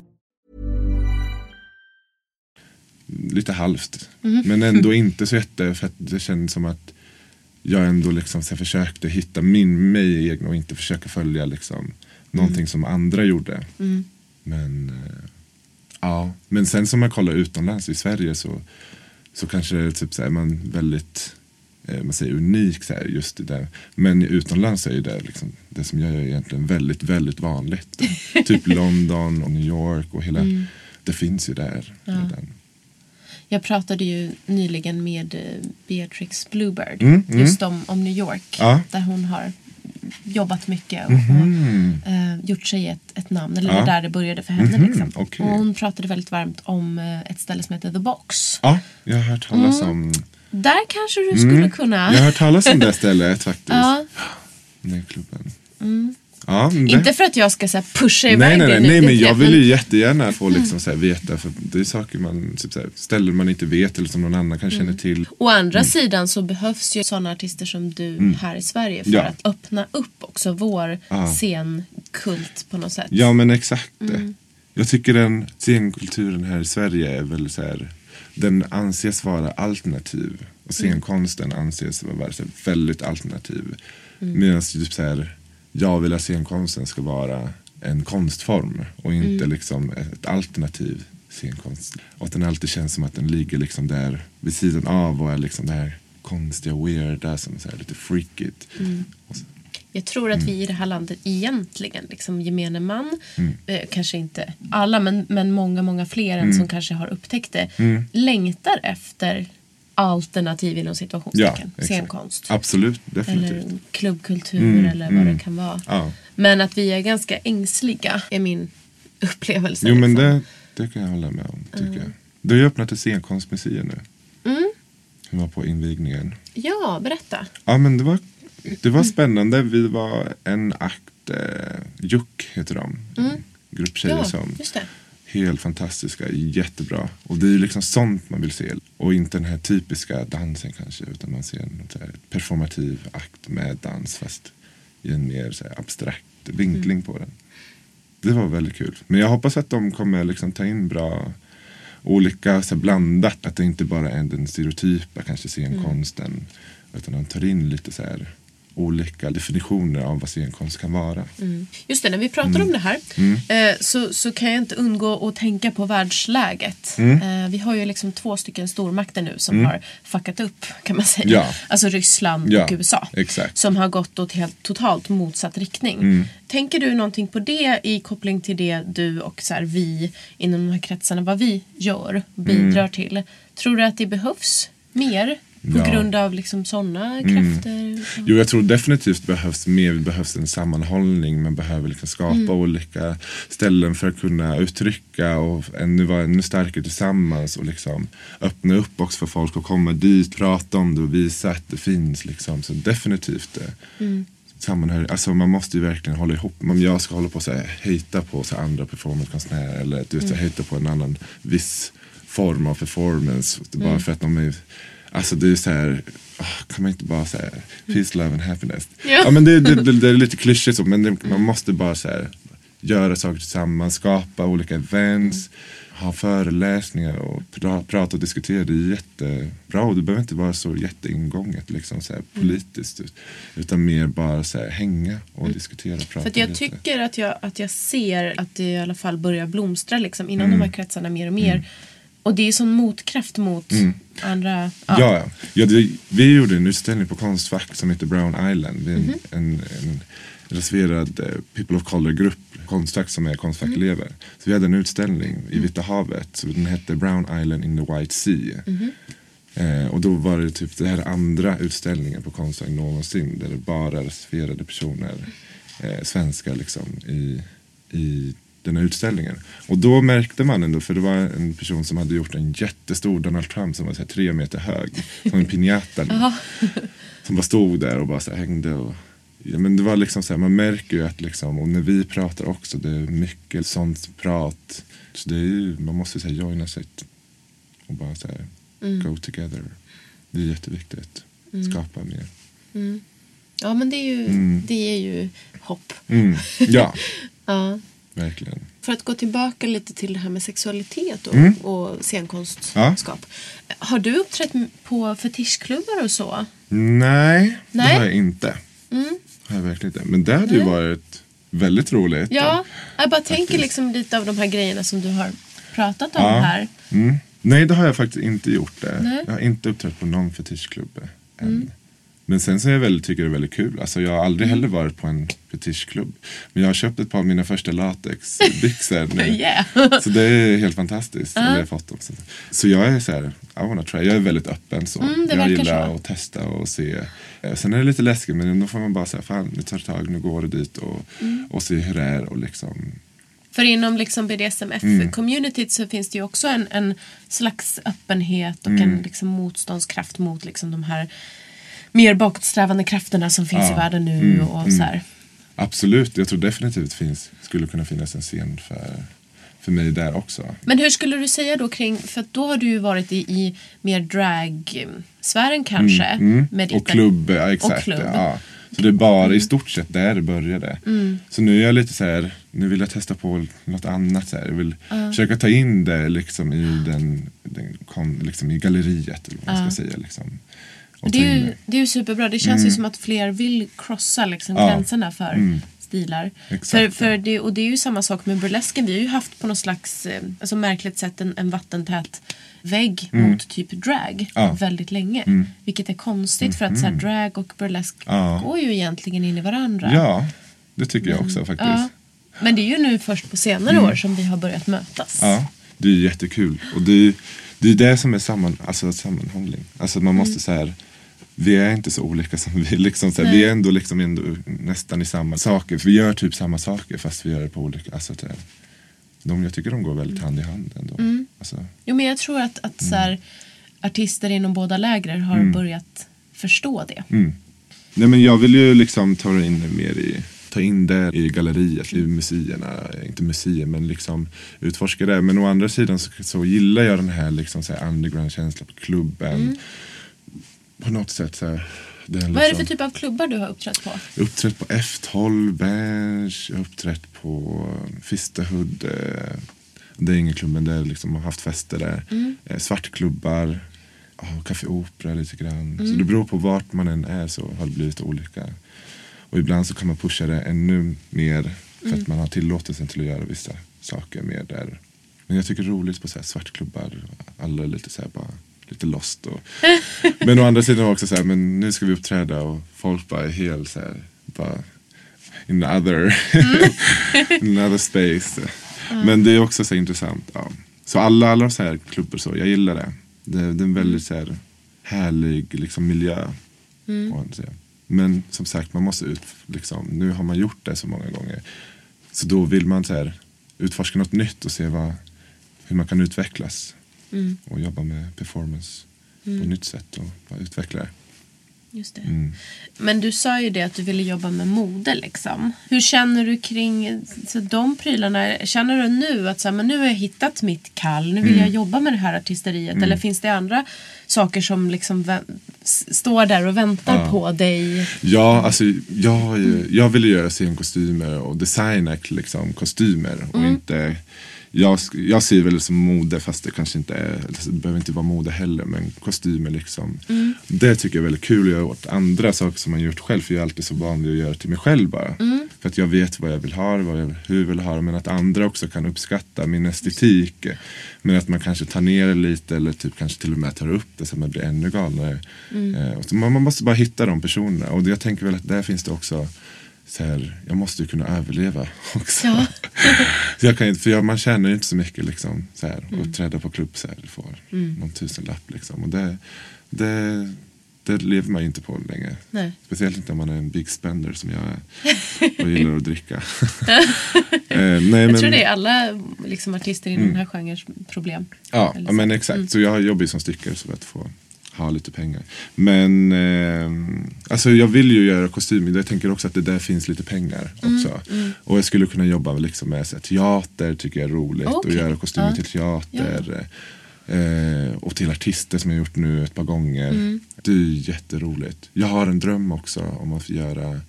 Lite halvt. Men ändå inte så jätte, för att det kändes som att jag ändå liksom så försökte hitta min, mig egen och inte försöka följa liksom någonting som andra gjorde. Men eh, ja, men sen som man kollar utomlands i Sverige så, så kanske det typ så är man väldigt eh, man säger unik så här, just det där. Men utomlands är det liksom, det som jag gör egentligen väldigt, väldigt vanligt. typ London och New York och hela, det finns ju där. redan. Jag pratade ju nyligen med eh, Beatrix Bluebird Mm, mm. just om, om New York. Ja. Där hon har jobbat mycket och, och eh, gjort sig ett, ett namn. Eller Mhm. Ja. där det började för henne. Mhm, Liksom. okej. Och hon pratade väldigt varmt om eh, ett ställe som heter The Box. Ja, jag har hört talas om Där kanske du skulle kunna... Jag har hört talas om det stället faktiskt. ja. Den klubben. Ja, Inte för att jag ska så här, pusha nej, iväg nej, nej, nej, nu, men jag vill ju jättegärna få liksom så här veta för det är saker man, typ så här, ställen man inte vet eller som någon annan kan känna till. Å andra sidan så behövs ju sådana artister som du här i Sverige för Mm. Ja. att öppna upp också vår scenkult på något sätt. Ja men exakt det. Mm. Jag tycker den scenkulturen här i Sverige är väl så här, den anses vara alternativ. Och scenkonsten anses vara väldigt alternativ. Mm. Medan typ så här, jag vill att scenkonsten ska vara en konstform och inte Mm. liksom ett alternativ scenkonst. Och att den alltid känns som att den ligger liksom där vid sidan av och är liksom det här konstiga, weirda som är lite freakigt. Mm. Jag tror att vi i det här landet egentligen, liksom gemene man, eh, kanske inte alla men, men många, många fler än som kanske har upptäckt det, längtar efter alternativ inom situationstecken, exakt. scenkonst. Absolut, definitivt. Eller klubbkultur Mm, eller vad mm. det kan vara. Ja. Men att vi är ganska ängsliga är min upplevelse. Jo men liksom. det, det kan jag hålla med om. Tycker jag. Du har ju öppnat ett scenkonstmuseum nu. Mm. Vi var på invigningen. Ja, berätta. Ja men det var, det var spännande. Vi var en akt, eh, Juck heter de. En grupp tjejer Mm. Ja, som just det. Helt fantastiska, jättebra. Och det är ju liksom sånt man vill se. Och inte den här typiska dansen kanske. Utan man ser en performativ akt med dans fast i en mer så abstrakt vinkling Mm. på den. Det var väldigt kul. Men jag hoppas att de kommer liksom ta in bra olika, så blandat. Att det inte bara är den stereotypa kanske scenkonsten. Utan de tar in lite så här olika definitioner av vad scenkonst kan vara. Just det, när vi pratar Mm. om det här eh, så, så kan jag inte undgå att tänka på världsläget. Mm. Eh, vi har ju liksom två stycken stormakter nu som har fuckat upp kan man säga. Ja. Alltså Ryssland Ja, och USA. exakt. Som har gått åt helt totalt motsatt riktning. Mm. Tänker du någonting på det i koppling till det du och så här, vi inom de här kretsarna, vad vi gör bidrar till? Tror du att det behövs mer på Mm. Ja. Mm. grund av liksom sådana krafter? Jo, jag tror definitivt behövs mer. Det behövs en sammanhållning. Man behöver liksom skapa Mm. olika ställen för att kunna uttrycka och ännu vara ännu starkare tillsammans och liksom öppna upp också för folk att komma dit, prata om det och visa att det finns. Liksom. Så definitivt det. Mm. Sammanhör, alltså man måste ju verkligen hålla ihop. Om jag ska hålla på och hejta på så andra performancekonstnärer eller du vet, Mm. hejta på en annan viss form av performance. Mm. Bara för att de är Alltså det är så här, "Ah, kan man inte bara säga peace, love and happiness. Ja. Ja, men det, det, det, det är lite klyschigt så men man måste bara så här, göra saker tillsammans, skapa olika events, ha föreläsningar och pra, prata och diskutera. Det är jättebra och det behöver inte vara så jätteingånget liksom, så här, politiskt ut- utan mer bara så här, hänga och diskutera och prata För jag lite. tycker att jag, att jag ser att det i alla fall börjar blomstra liksom, inom Mm. de här kretsarna mer och mer. Och det är sån motkraft mot andra. Mm. Ja, ja. ja det, vi gjorde en utställning på Konstfack som heter Brown Island. Det är en, Mhm. en, en reserverad eh, People of Color-grupp, Konstfack som är Konstfack-elever. Så vi hade en utställning i Vita havet. Så den hette Brown Island in the White Sea. Eh, och då var det typ det här andra utställningen på Konstfack någonsin. Där det bara reserverade personer, eh, svenskar liksom, i, i den här utställningen. Och då märkte man ändå, för det var en person som hade gjort en jättestor Donald Trump som var så här, tre meter hög. Som en piñata. som bara stod där och bara så här, hängde. Och, ja, men det var liksom så här, man märker ju att liksom, och när vi pratar också, det är mycket sånt prat. Så det är ju, man måste så här, joina sig och bara så här, go together. Det är jätteviktigt. Skapa mer. Ja, men det är ju, det är ju hopp. Mm. Ja, Ja. Verkligen. För att gå tillbaka lite till det här med sexualitet och, Mm. och scenkonstskap. Har du uppträtt på fetischklubbar och så? Nej, det Nej? har jag inte. Har jag verkligen inte. Men det hade ju varit väldigt roligt. Ja, jag bara tänker liksom lite av de här grejerna som du har pratat om Ja. här. Mm. Nej, det har jag faktiskt inte gjort. Det. Nej. Jag har inte uppträtt på någon fetischklubb än. Men sen så är jag väldigt, tycker jag det är väldigt kul. Alltså, jag har aldrig heller varit på en fetischklubb. Men jag har köpt ett par av mina första latexbyxor nu. Yeah. Så det är helt fantastiskt. Eller jag fått dem. Så- jag är så här, I wanna try. Jag är väldigt öppen så. Mm, det jag gillar så. att testa och se. Eh, Sen är det lite läskigt men då får man bara säga, fan det tar ett tag, nu går det dit och, Mm. och se hur det är och liksom. För inom liksom BDSMF-communityt så finns det ju också en, en slags öppenhet och en liksom motståndskraft mot liksom de här mer bakåtsträvande krafterna som finns Ja. i världen nu. och så här. Absolut, jag tror definitivt finns, skulle kunna finnas en scen för, för mig där också. Men hur skulle du säga då kring, för då har du ju varit i, i mer drag-sfären kanske. Mm. Med ditt- Och klubb, ja, exakt. Och klubb. Ja. Så det är bara i stort sett där det började. Mm. Så nu är jag lite så här, nu vill jag testa på något annat. Så här. Jag vill försöka ta in det liksom i, den, den liksom i galleriet. Eller vad man ska säga. Liksom. Det är, ju, det är ju superbra. Det känns Mm. ju som att fler vill krossa liksom Ja. gränserna för stilar. Exakt. För, för det, och det är ju samma sak med burlesken. Vi har ju haft på något slags eh, alltså märkligt sätt en, en vattentät vägg mot typ drag Mm. Ja. Mm. väldigt länge. Vilket är konstigt för att så här, drag och burlesk Ja. går ju egentligen in i varandra. Ja, det tycker jag också faktiskt. Men det är ju nu först på senare år som vi har börjat mötas. Mm. Ja, det är jättekul. Och det är det, är det som är samman, alltså, sammanhållning. Alltså man måste så här, vi är inte så olika som vi liksom, så här, Vi är ändå, liksom ändå nästan i samma saker. För vi gör typ samma saker fast vi gör det på olika, alltså så här, de, jag tycker de går väldigt hand i hand ändå. Alltså, Jo, men jag tror att, att så här, artister inom båda läger har Mm. börjat förstå det. Nej men jag vill ju liksom ta in det mer i ta in det i galleriet, i museerna, inte museer men liksom utforska det. Men å andra sidan så, så gillar jag den här liksom så här underground-känslan på klubben. På något sätt så här, Mm. Vad är det liksom, för typ av klubbar du har uppträtt på? Jag har uppträtt på F12, Bench, jag har uppträtt på Fisterhood. Eh, det är ingen klubb men det är liksom, har haft fester där. Mm. Eh, svartklubbar, oh, Café Opera lite grann. Mm. Så det beror på vart man än är så har det blivit olika. Och ibland så kan man pusha det ännu mer för Mm. att man har tillåtelsen till att göra vissa saker mer där. Men jag tycker det är roligt på så här svartklubbar. Alla lite så här bara lite lost. Och, men å andra sidan också så här, men nu ska vi uppträda och folk bara är helt så här, bara in other, in other space. Men det är också så här intressant. Ja. Så alla, alla så här klubbar så, jag gillar det. Det, det är en väldigt så här härlig liksom, miljö. säga. Men som sagt, man måste ut, liksom, nu har man gjort det så många gånger. Så då vill man så här, utforska något nytt och se vad, hur man kan utvecklas. Och jobba med performance på ett nytt sätt och utveckla det. Just det. Mm. Men du sa ju det att du ville jobba med mode. Liksom. Hur känner du kring så de prylarna? Känner du nu att så här, men nu har jag hittat mitt kall, nu vill Mm. jag jobba med det här artisteriet? Eller finns det andra saker som liksom står där och väntar Ja. på dig? Ja, alltså jag, jag ville göra scenkostymer och designa liksom, kostymer. Och inte, jag, jag ser väl som mode fast det kanske inte är, det behöver inte vara mode heller. Men kostymer liksom. Det tycker jag är väldigt kul att göra åt andra saker som man gjort själv. För jag är alltid så van vid att göra till mig själv bara. För att jag vet vad jag vill ha, vad jag, hur jag vill ha. Men att andra också kan uppskatta min estetik. Men att man kanske tar ner det lite eller typ kanske till och med tar upp det så att man blir ännu galnare. Eh, och så man, man måste bara hitta de personerna. Och jag tänker väl att där finns det också så här, jag måste ju kunna överleva också. Ja. så jag kan, inte- för jag, man tjänar ju inte så mycket liksom, så här, och träda på klubb så här, får någon tusenlapp liksom. Och det, det, det lever man ju inte på länge. Nej. Speciellt inte om man är en big spender som jag är och gillar att dricka. eh, nej, Jag men, tror det är alla liksom, artister inom den här genrens problem. Ja, men exakt. Så jag jobbar ju som stickare så att få ha lite pengar. Men eh, alltså jag vill ju göra kostymer. Jag tänker också att det där finns lite pengar också. Och jag skulle kunna jobba liksom med så här, teater, tycker jag är roligt. Okej. Och göra kostymer Ja. till teater. Eh, och till artister som jag gjort nu ett par gånger. Det är jätteroligt. Jag har en dröm också om att göra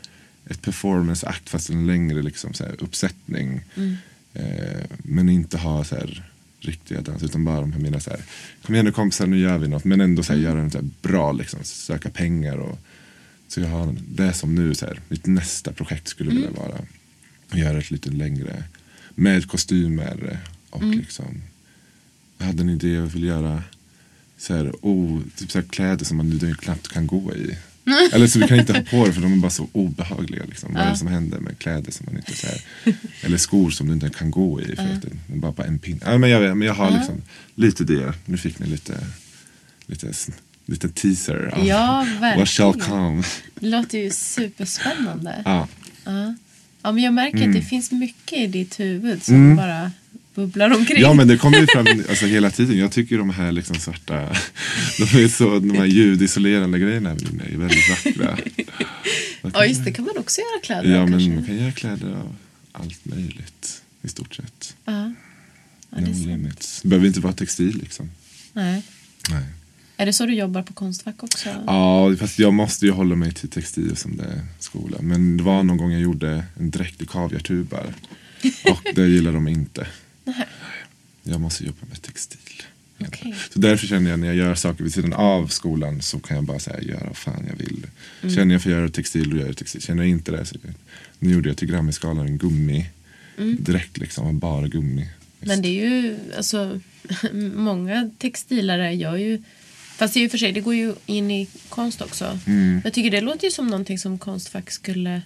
ett performance act fast en längre liksom, så här, uppsättning. Eh, men inte ha så här, riktiga dans utan bara de här mina så här, kom igen nu kompisar nu gör vi något. Men ändå så här, göra så här, bra liksom, söka pengar. Och, så jag har det som nu så här, mitt nästa projekt skulle vilja vara. Att göra ett lite längre med kostymer och liksom jag hade en idé, jag ville göra så här, oh, typ så här kläder som man nu knappt kan gå i. Eller så vi kan inte ha på det för de är bara så obehagliga. Liksom. Vad är det som händer med kläder som man inte så här, Eller skor som du inte kan gå i för att det är bara på en pinne. Ja, men, jag, vet, men jag har liksom lite det. Nu fick ni lite, lite, lite teaser av Ja, what shall verkligen. come. Det låter ju superspännande. Ja. Ja, men jag märker Mm. att det finns mycket i ditt huvud som bara bubblar omkring. Ja men det kommer ju fram alltså, hela tiden. Jag tycker de här liksom svarta, de, är så, de här ljudisolerande grejerna är väldigt vackra. Ja, just det. kan man också göra kläder Ja av, men kanske. man kan göra kläder av allt möjligt i stort sett. Ja. Ja, det no limits. Det behöver inte vara textil liksom. Nej. Nej. Är det så du jobbar på Konstfack också? Ja, fast jag måste ju hålla mig till textil som det är skola. Men det var någon gång jag gjorde en dräkt i kaviartubar. Och det gillar de inte. Jag måste jobba med textil. Okej. Så därför känner jag när jag gör saker vid sidan av skolan så kan jag bara säga göra vad fan jag vill. Känner jag för att göra textil då gör jag textil. Känner jag inte det så nu gjorde jag till Grammisgalan en gummi. Direkt liksom, bara gummi. Men det är ju, alltså, många textilare gör ju, fast är ju för sig, det går ju in i konst också. Mm. Jag tycker det låter ju som någonting som Konstfack skulle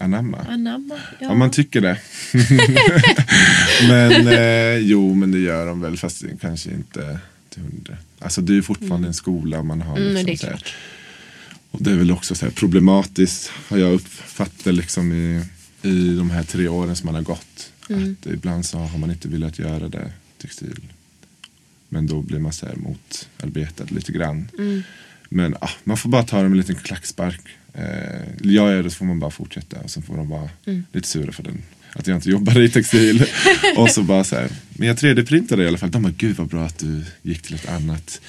Anamma. anamma. Ja. Ja, man tycker det. men eh, jo, men det gör de väl. Fast kanske inte till hundra. Alltså det är ju fortfarande en skola man har. Mm, Liksom, det är klart. Och det är väl också så här problematiskt. Har jag uppfattat liksom i, i de här tre åren som man har gått. Mm. Att ibland så har man inte velat göra det textil. Men då blir man så här motarbetad lite grann. Mm. Men ah, man får bara ta det med en liten klackspark. Eh, gör jag det så får man bara fortsätta. Och sen får de vara Mm. lite sura för den. Att jag inte jobbar i textil. och så bara så här. Men jag 3D-printade i alla fall. De bara, gud vad bra att du gick till ett annat.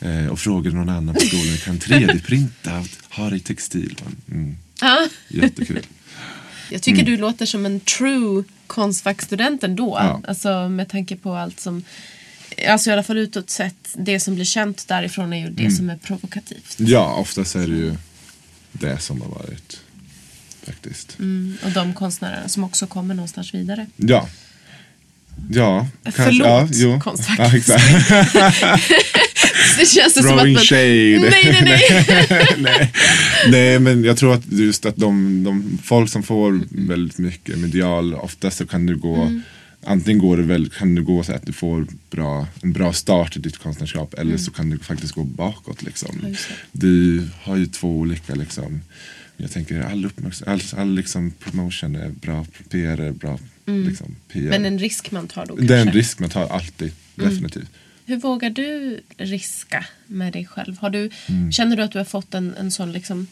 Eh, och frågade någon annan på skolan. Kan 3D-printa och ha det i textil? Mm, Ja. jättekul. Jag tycker du låter som en true Konstfackstudent ändå. Ja. Alltså med tanke på allt som, alltså i alla fall utåt sett, det som blir känt därifrån är ju Mm. det som är provokativt. Ja, oftast är det ju det som har varit. Faktiskt. Mm. Och de konstnärerna som också kommer någonstans vidare. Ja. Ja, kanske. Förlåt, ja. Konstfack. Ja, exakt. Det känns som Throwing att man... shade. Nej, nej, nej. nej. nej, men jag tror att just att de, de folk som får väldigt mycket medial, ofta så kan du gå Mm. Antingen går det väl, kan det gå så att du får bra, en bra start i ditt konstnärskap eller så kan du faktiskt gå bakåt. Liksom. Mm. Du har ju två olika liksom, jag tänker all, uppmärksam, all, all liksom promotion är bra, PR är bra liksom, PR. Mm. Men en risk man tar då det är en risk man tar alltid, definitivt. Hur vågar du riska med dig själv? Har du, Mm. Känner du att du har fått en, en sån liksom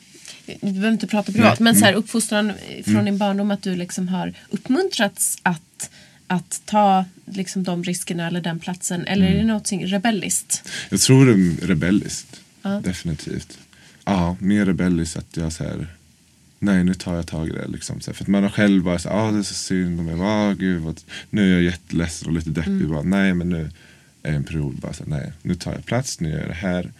vi behöver inte prata privat, Nej. men så här, Mm. uppfostran från din barndom att du liksom har uppmuntrats att, att ta liksom de riskerna eller den platsen? Eller är det Mm. någonting rebelliskt? Jag tror det är rebelliskt. Ja. Definitivt. Ja, mer rebelliskt att jag säger Nej nu tar jag tag i det liksom. Så här, för att man har själv bara så ah det är så synd om mig. Ah, gud, vad, nu är jag jätteledsen och lite deppig. Mm. Bara, nej men nu är en period bara så här, nej nu tar jag plats, nu gör jag det här.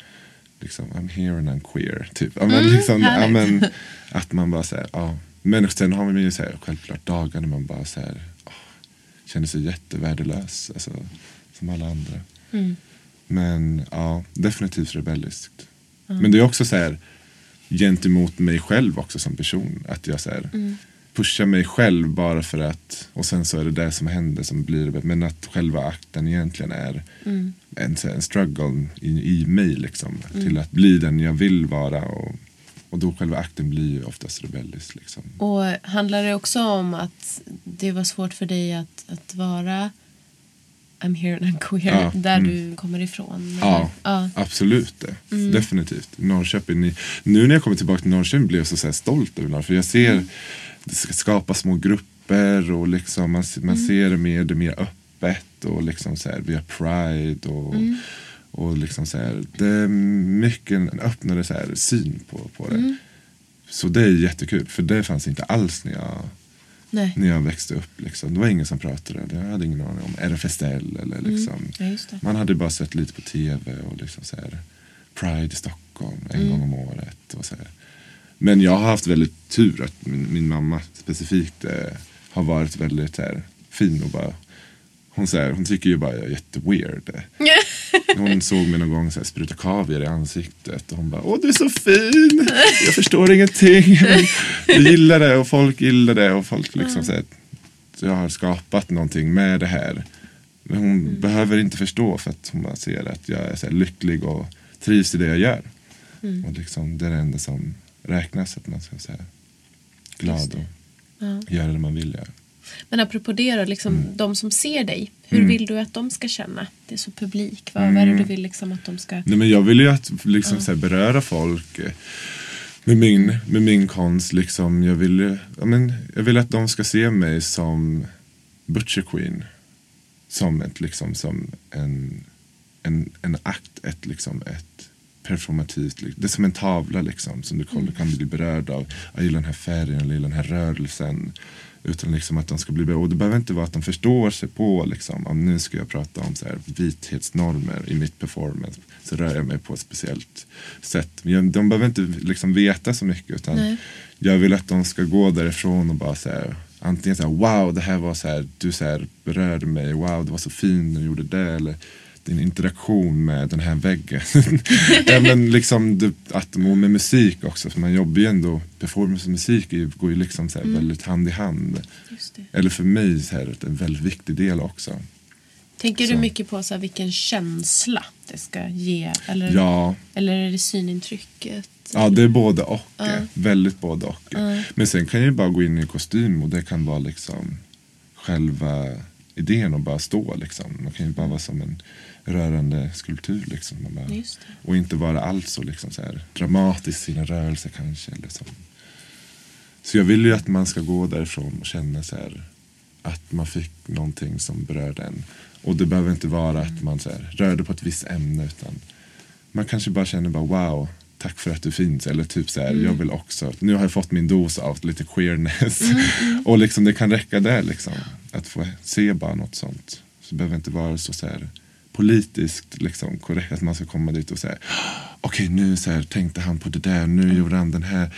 Liksom, I'm here and I'm queer. Typ. Ja, men, Mm, liksom, ja, men, att man bara säger ja. Men sen har man ju så här, självklart dagar när man bara så här, känner sig jättevärdelös. Alltså, som alla andra. Mm. Men ja, definitivt rebelliskt. Men det är också så här gentemot mig själv också som person. Att jag så här, Mm. pushar mig själv bara för att och sen så är det det som händer som blir det. Men att själva akten egentligen är Mm. en, en struggle i, i mig liksom. Till att bli den jag vill vara. Och, och då själva akten blir ju oftast rebellisk. Liksom. Och handlar det också om att det var svårt för dig att, att vara I'm here and I'm queer Ja, där mm. du kommer ifrån? Ja, ja. absolut det. Mm. Definitivt. Norrköping. Nu när jag kommer tillbaka till Norrköping blir jag så, så stolt över Norrköping. För jag ser Mm. det ska skapa små grupper och liksom man, man Mm. ser det mer, det mer öppet och liksom så här, vi har pride och, Mm. Och liksom så här, det är mycket en öppnare så här, syn på, på det. Mm. Så det är jättekul för det fanns inte alls när jag, Nej. när jag växte upp. Liksom. Det var ingen som pratade, jag hade ingen aning om RFSL eller liksom Mm. Ja, man hade bara sett lite på tv och liksom så här, Pride i Stockholm en Mm. gång om året. Och så här. Men jag har haft väldigt tur att min, min mamma specifikt eh, har varit väldigt här, fin och bara hon, så här, hon tycker ju bara jag är jätteweird. Hon såg mig någon gång så här, spruta kaviar i ansiktet och hon bara Åh du är så fin! Jag förstår ingenting. Jag gillar det och folk gillar det och folk liksom så här, jag har skapat någonting med det här. Men hon behöver inte förstå för att hon bara ser att jag är så lycklig och trivs i det jag gör. Mm. Och liksom, det är det enda som räknas, att man ska vara glad och Ja. göra det man vill göra. Men apropå det då, liksom, Mm. de som ser dig, hur vill du att de ska känna? Det är så publik, vad, vad är Mm. det du vill liksom att de ska... Nej, men jag vill ju att liksom, så här, beröra folk eh, med min, med min konst. Liksom. Jag, vill, ja, men, jag vill att de ska se mig som Butcher Queen. Som, ett, liksom, som en, en, en akt, ett, liksom, ett performativt. Det är som en tavla liksom, som du kollar, kan bli berörd av. Jag gillar den här färgen, jag gillar den här rörelsen. Utan liksom att de ska bli berörda. Och det behöver inte vara att de förstår sig på liksom, om nu ska jag prata om så här, vithetsnormer i mitt performance. Så rör jag mig på ett speciellt sätt. De behöver inte liksom veta så mycket. Utan Nej. jag vill att de ska gå därifrån och bara så här, antingen så här, wow det här var så här, du så här berörde mig, wow det var så fint när du gjorde det. Eller din interaktion med den här väggen. ja, men liksom det, att, och med musik också, för man jobbar ju ändå, performance och musik går ju liksom så här väldigt hand i hand. Eller för mig så här, är det en väldigt viktig del också. Tänker Så. du mycket på så här, vilken känsla det ska ge? Eller, Ja, eller är det synintrycket? Ja, det är både och. Eh, Väldigt både och. Ja. Men sen kan jag ju bara gå in i kostym och det kan vara liksom själva idén och bara stå liksom. Man kan ju bara vara som en rörande skulptur liksom. Bara, och inte vara alls så liksom så här dramatisk i sina rörelser kanske. Eller så. så jag vill ju att man ska gå därifrån och känna så här att man fick någonting som berörde en. Och det behöver inte vara att man så här, rörde på ett visst ämne utan man kanske bara känner bara wow, tack för att du finns. Eller typ så här, jag vill också, nu har jag fått min dos av lite queerness. och liksom det kan räcka där liksom. Att få se bara något sånt. Så det behöver inte vara så, så här politiskt liksom, korrekt att man ska komma dit och säga okej nu så här, tänkte han på det där, nu gjorde han den här.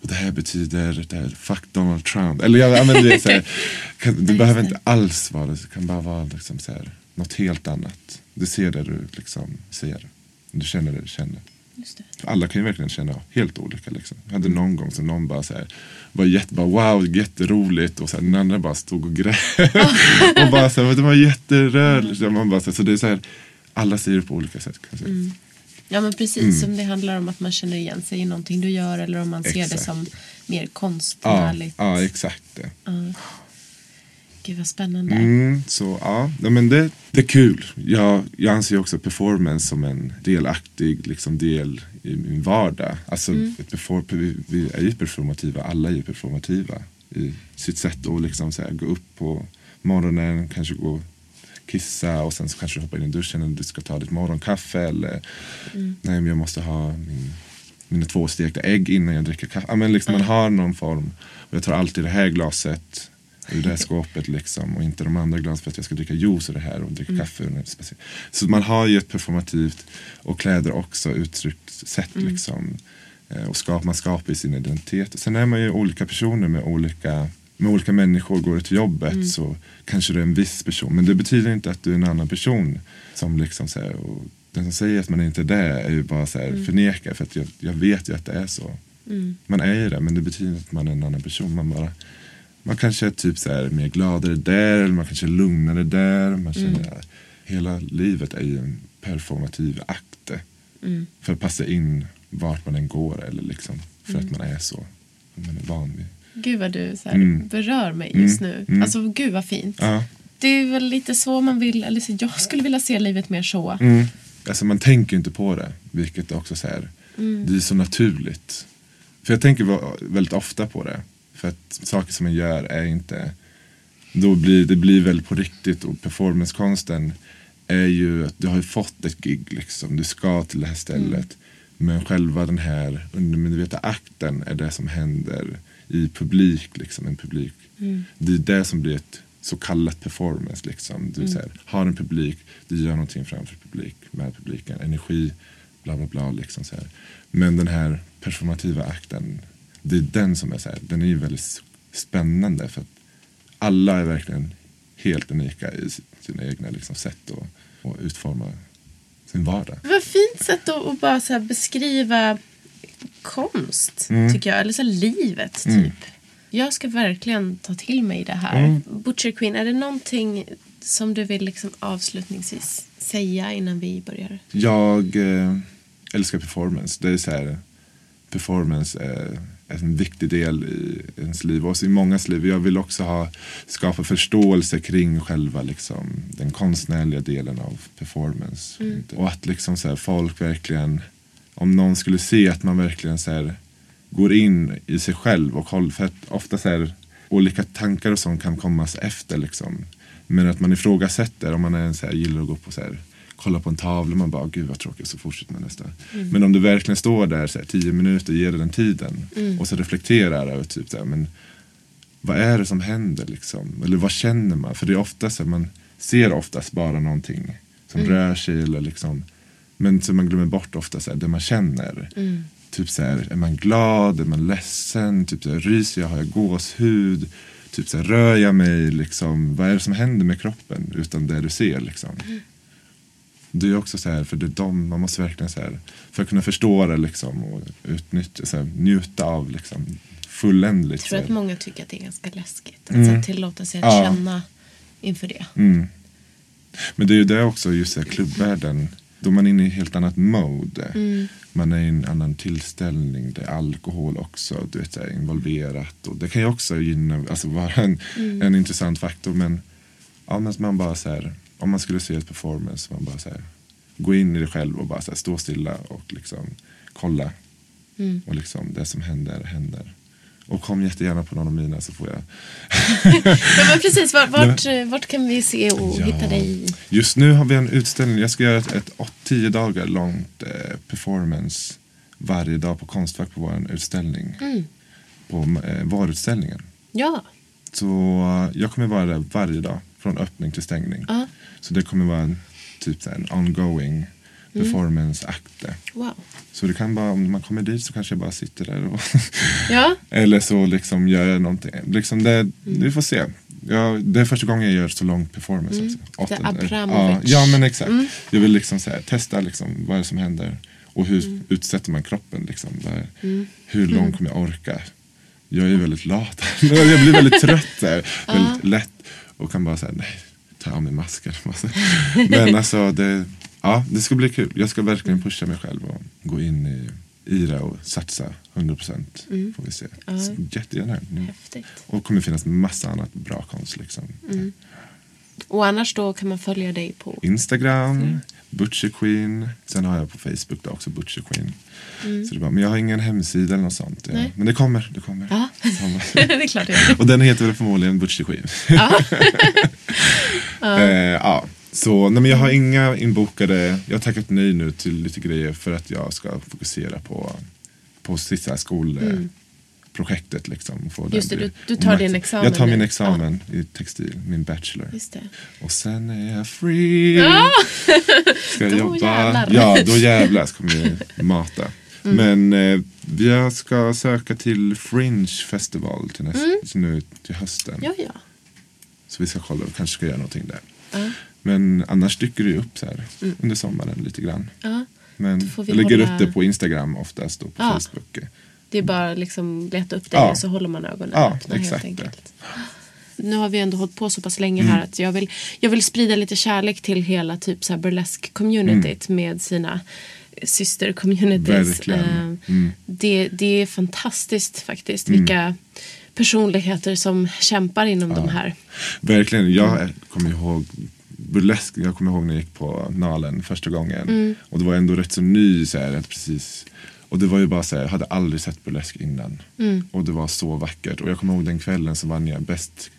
Och det här betyder det här, fuck Donald Trump. Eller jag använder det så här, kan, det behöver inte alls vara det, det kan bara vara liksom så här, något helt annat. Du ser det du liksom ser. Du känner det du känner. Alla kan ju verkligen känna helt olika. Liksom. Jag hade någon gång som någon bara så här, var jätte, bara, wow, jätteroligt och så här, den andra bara stod och grät. och bara så här, det var jätterörligt. Mm. Man bara, så, här, så det är så här, alla ser det på olika sätt. Kan säga. Ja men precis, Mm. om det handlar om att man känner igen sig i någonting du gör eller om man ser det som mer Ja, konstnärligt. ja, exakt det. Gud vad spännande. Mm, så ja, men det, det är kul. Jag, jag anser också performance som en delaktig liksom, del i min vardag. Alltså, perform, vi, vi är ju performativa, alla är ju performativa i sitt sätt att liksom, så här, gå upp på morgonen, kanske gå och kissa och sen så kanske du hoppar in i duschen eller du ska ta ditt morgonkaffe eller nej men jag måste ha min, mina två stekta ägg innan jag dricker kaffe. Ja, men liksom, Man har någon form och jag tar alltid det här glaset ur det här skåpet liksom och inte de andra glasen för att jag ska dricka juice ur det här och dricka kaffe. det speciellt. Så man har ju ett performativt och kläder också uttryckssätt liksom. Eh, Och skap, man skapar sin identitet. Och sen är man ju olika personer med olika, med olika människor. Går du till jobbet så kanske du är en viss person. Men det betyder inte att du är en annan person. Som liksom så här, och den som säger att man inte är det är ju bara så här förnekar. För att jag, jag vet ju att det är så. Man är ju det men det betyder inte att man är en annan person. Man bara man kanske är typ så här mer gladare där eller man kanske är lugnare där. Man känner att hela livet är ju en performativ akt. För att passa in vart man än går eller liksom för att man är så. Man är van vid. Gud vad du så här, Mm. berör mig just nu. Alltså gud vad fint. Ja. Det är väl lite så man vill, eller så, jag skulle vilja se livet mer så. Mm. Alltså man tänker inte på det. Vilket också så här, det är så naturligt. För jag tänker väldigt ofta på det. För att saker som man gör är inte, då blir det blir väl på riktigt och performancekonsten är ju att du har ju fått ett gig liksom. Du ska till det här stället. Men själva den här undermedvetna akten är det som händer i publik, liksom en publik. Det är det som blir ett så kallat performance. Liksom. Du så här, har en publik, du gör någonting framför publik, med publiken, energi, bla bla bla. Liksom, så här. Men den här performativa akten, det är den som är så här, den är ju väldigt spännande för att alla är verkligen helt unika i sina egna liksom, sätt att, att utforma sin vardag. Vad fint sätt att, att bara så beskriva konst, Mm. tycker jag. Eller så livet, typ. Jag ska verkligen ta till mig det här. Mm. Butcher Queen, är det någonting som du vill liksom avslutningsvis säga innan vi börjar? Jag eh, älskar performance. Det är så här, performance är, en viktig del i ens liv och i mångas liv. Jag vill också ha, skapa förståelse kring själva liksom, den konstnärliga delen av performance. Och att liksom så här, folk verkligen, om någon skulle se att man verkligen så här, går in i sig själv och håller, för att ofta så här, olika tankar och sånt kan komma efter liksom. Men att man ifrågasätter om man är en så här, gillar att gå på så här, kolla på en tavla man bara gud vad tråkigt så fortsätter man nästa. Men om du verkligen står där så här, tio minuter, ger dig den tiden och så reflekterar över typ så här, men vad är det som händer liksom? Eller vad känner man? För det är ofta så här, man ser oftast bara någonting som rör sig eller liksom men så man glömmer bort ofta så här, det man känner. Typ så här, är man glad, är man ledsen, typ så här, ryser jag, har jag gåshud? Typ så här, rör jag mig liksom? Vad är det som händer med kroppen utan det du ser liksom? Det är också så här, för det är de, man måste verkligen så här, för att kunna förstå det liksom och utnyttja, så här, njuta av liksom fulländligt. Jag tror att många tycker att det är ganska läskigt. Att här, tillåta sig att Ja. känna inför det. Mm. Men det är ju det också, just här, klubbvärlden. Då är man inne i ett helt annat mode. Man är i en annan tillställning. Det är alkohol också du vet, här, involverat. Och det kan ju också gynna, alltså vara en, en intressant faktor. Men, ja, men man bara så här, om man skulle se ett performance, man bara så här, gå in i det själv och bara så här, stå stilla och liksom kolla. Och liksom det som händer, händer. Och kom jättegärna på någon av mina så får jag Ja, men precis, vart, vart, vart kan vi se och Ja. hitta dig? Just nu har vi en utställning. Jag ska göra ett, ett åt- tio dagar långt eh, performance varje dag på Konstfack på vår utställning. På eh, varuutställningen. Ja. Så eh, jag kommer vara där varje dag från öppning till stängning. Ja. Så det kommer vara en, typ så en ongoing performance-akt. Wow. Så det kan bara, om man kommer dit så kanske jag bara sitter där och Ja. Eller så liksom gör jag någonting. Liksom det, Vi får se. Ja, det är första gången jag gör så lång performance. Också. Lite Åtta- Abramovic. Ja, ja, men exakt. Jag vill liksom så här, testa liksom, vad är det som händer. Och hur utsätter man kroppen? Liksom, Vad är- Hur långt kommer jag orka? Jag är väldigt lat. jag blir väldigt trött. Här, väldigt lätt. Och kan bara säga nej, ta av mig masken. Men alltså det, ja, det ska bli kul. Jag ska verkligen pusha mig själv och gå in i, i det och satsa 100 procent. Får vi se. Jättegärna. Nu. Häftigt. Och kommer finnas massa annat bra konst liksom. Och annars då kan man följa dig på... Instagram, Butcher Queen. Sen har jag på Facebook då också Butcher Queen. Så det bara, men jag har ingen hemsida eller något sånt. Ja. Men det kommer. Det kommer. Ja, Kommer. det är klart det är. Och den heter väl förmodligen Butcher Queen. eh, ja. Så nej, men jag har inga inbokade, jag har tackat nej nu till lite grejer för att jag ska fokusera på, på här skolprojektet. Liksom, och få Mm. Just det, du- du tar din examen Jag tar min nu. examen i textil, min bachelor. Och sen är jag free. Ska jag Då jobba? jävlar. Ja, då jävlar ska vi mata. Men eh, jag ska söka till Fringe Festival till, näst, nu till hösten. Ja, ja. Så vi ska kolla, vi kanske ska göra någonting där. Men annars dyker det ju upp så här under sommaren lite grann. ja. Men vi jag lägger hålla- upp det på Instagram oftast och på Ja. Facebook. Det är bara liksom leta upp dig Ja. och så håller man ögonen Ja, öppna exakt helt det. enkelt. Nu har vi ändå hållit på så pass länge Mm. här att jag vill, jag vill sprida lite kärlek till hela typ så här burlesk-communityt med sina syster-communities. Eh, Mm. Det, det är fantastiskt faktiskt vilka personligheter som kämpar inom de här. Verkligen, jag kommer ihåg burlesk, jag kommer ihåg när jag gick på Nalen första gången. Mm. Och det var ändå rätt så ny så här, att precis och det var ju bara så här, jag hade aldrig sett burlesk innan. Mm. Och det var så vackert. Och jag kommer ihåg den kvällen så vann jag bäst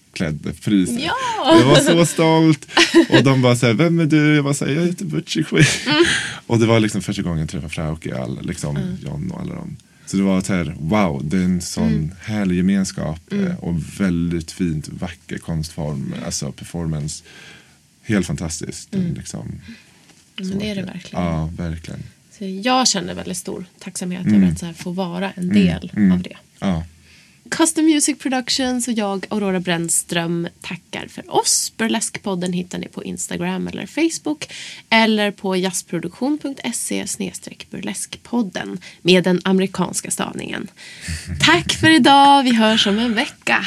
priset. Ja! Jag var så stolt. Och de bara såhär, vem är du? Jag var såhär, jag heter Butchie. Mm. Och det var liksom första gången jag träffade Frauke, all, liksom John och alla dem. Så det var så här, wow, det är en sån Mm. härlig gemenskap eh, och väldigt fint, vacker konstform, alltså performance. Helt fantastiskt. Den Liksom, Men så Mm. det är det verkligen. Ja, verkligen. Så jag känner väldigt stor tacksamhet Mm. över att så här få vara en del av det. Ja. Custom Music Productions och jag, Aurora Brännström, tackar för oss. Burleskpodden hittar ni på Instagram eller Facebook eller på jazzproduktion.se burleskpodden med den amerikanska stavningen. Tack för idag, vi hörs om en vecka.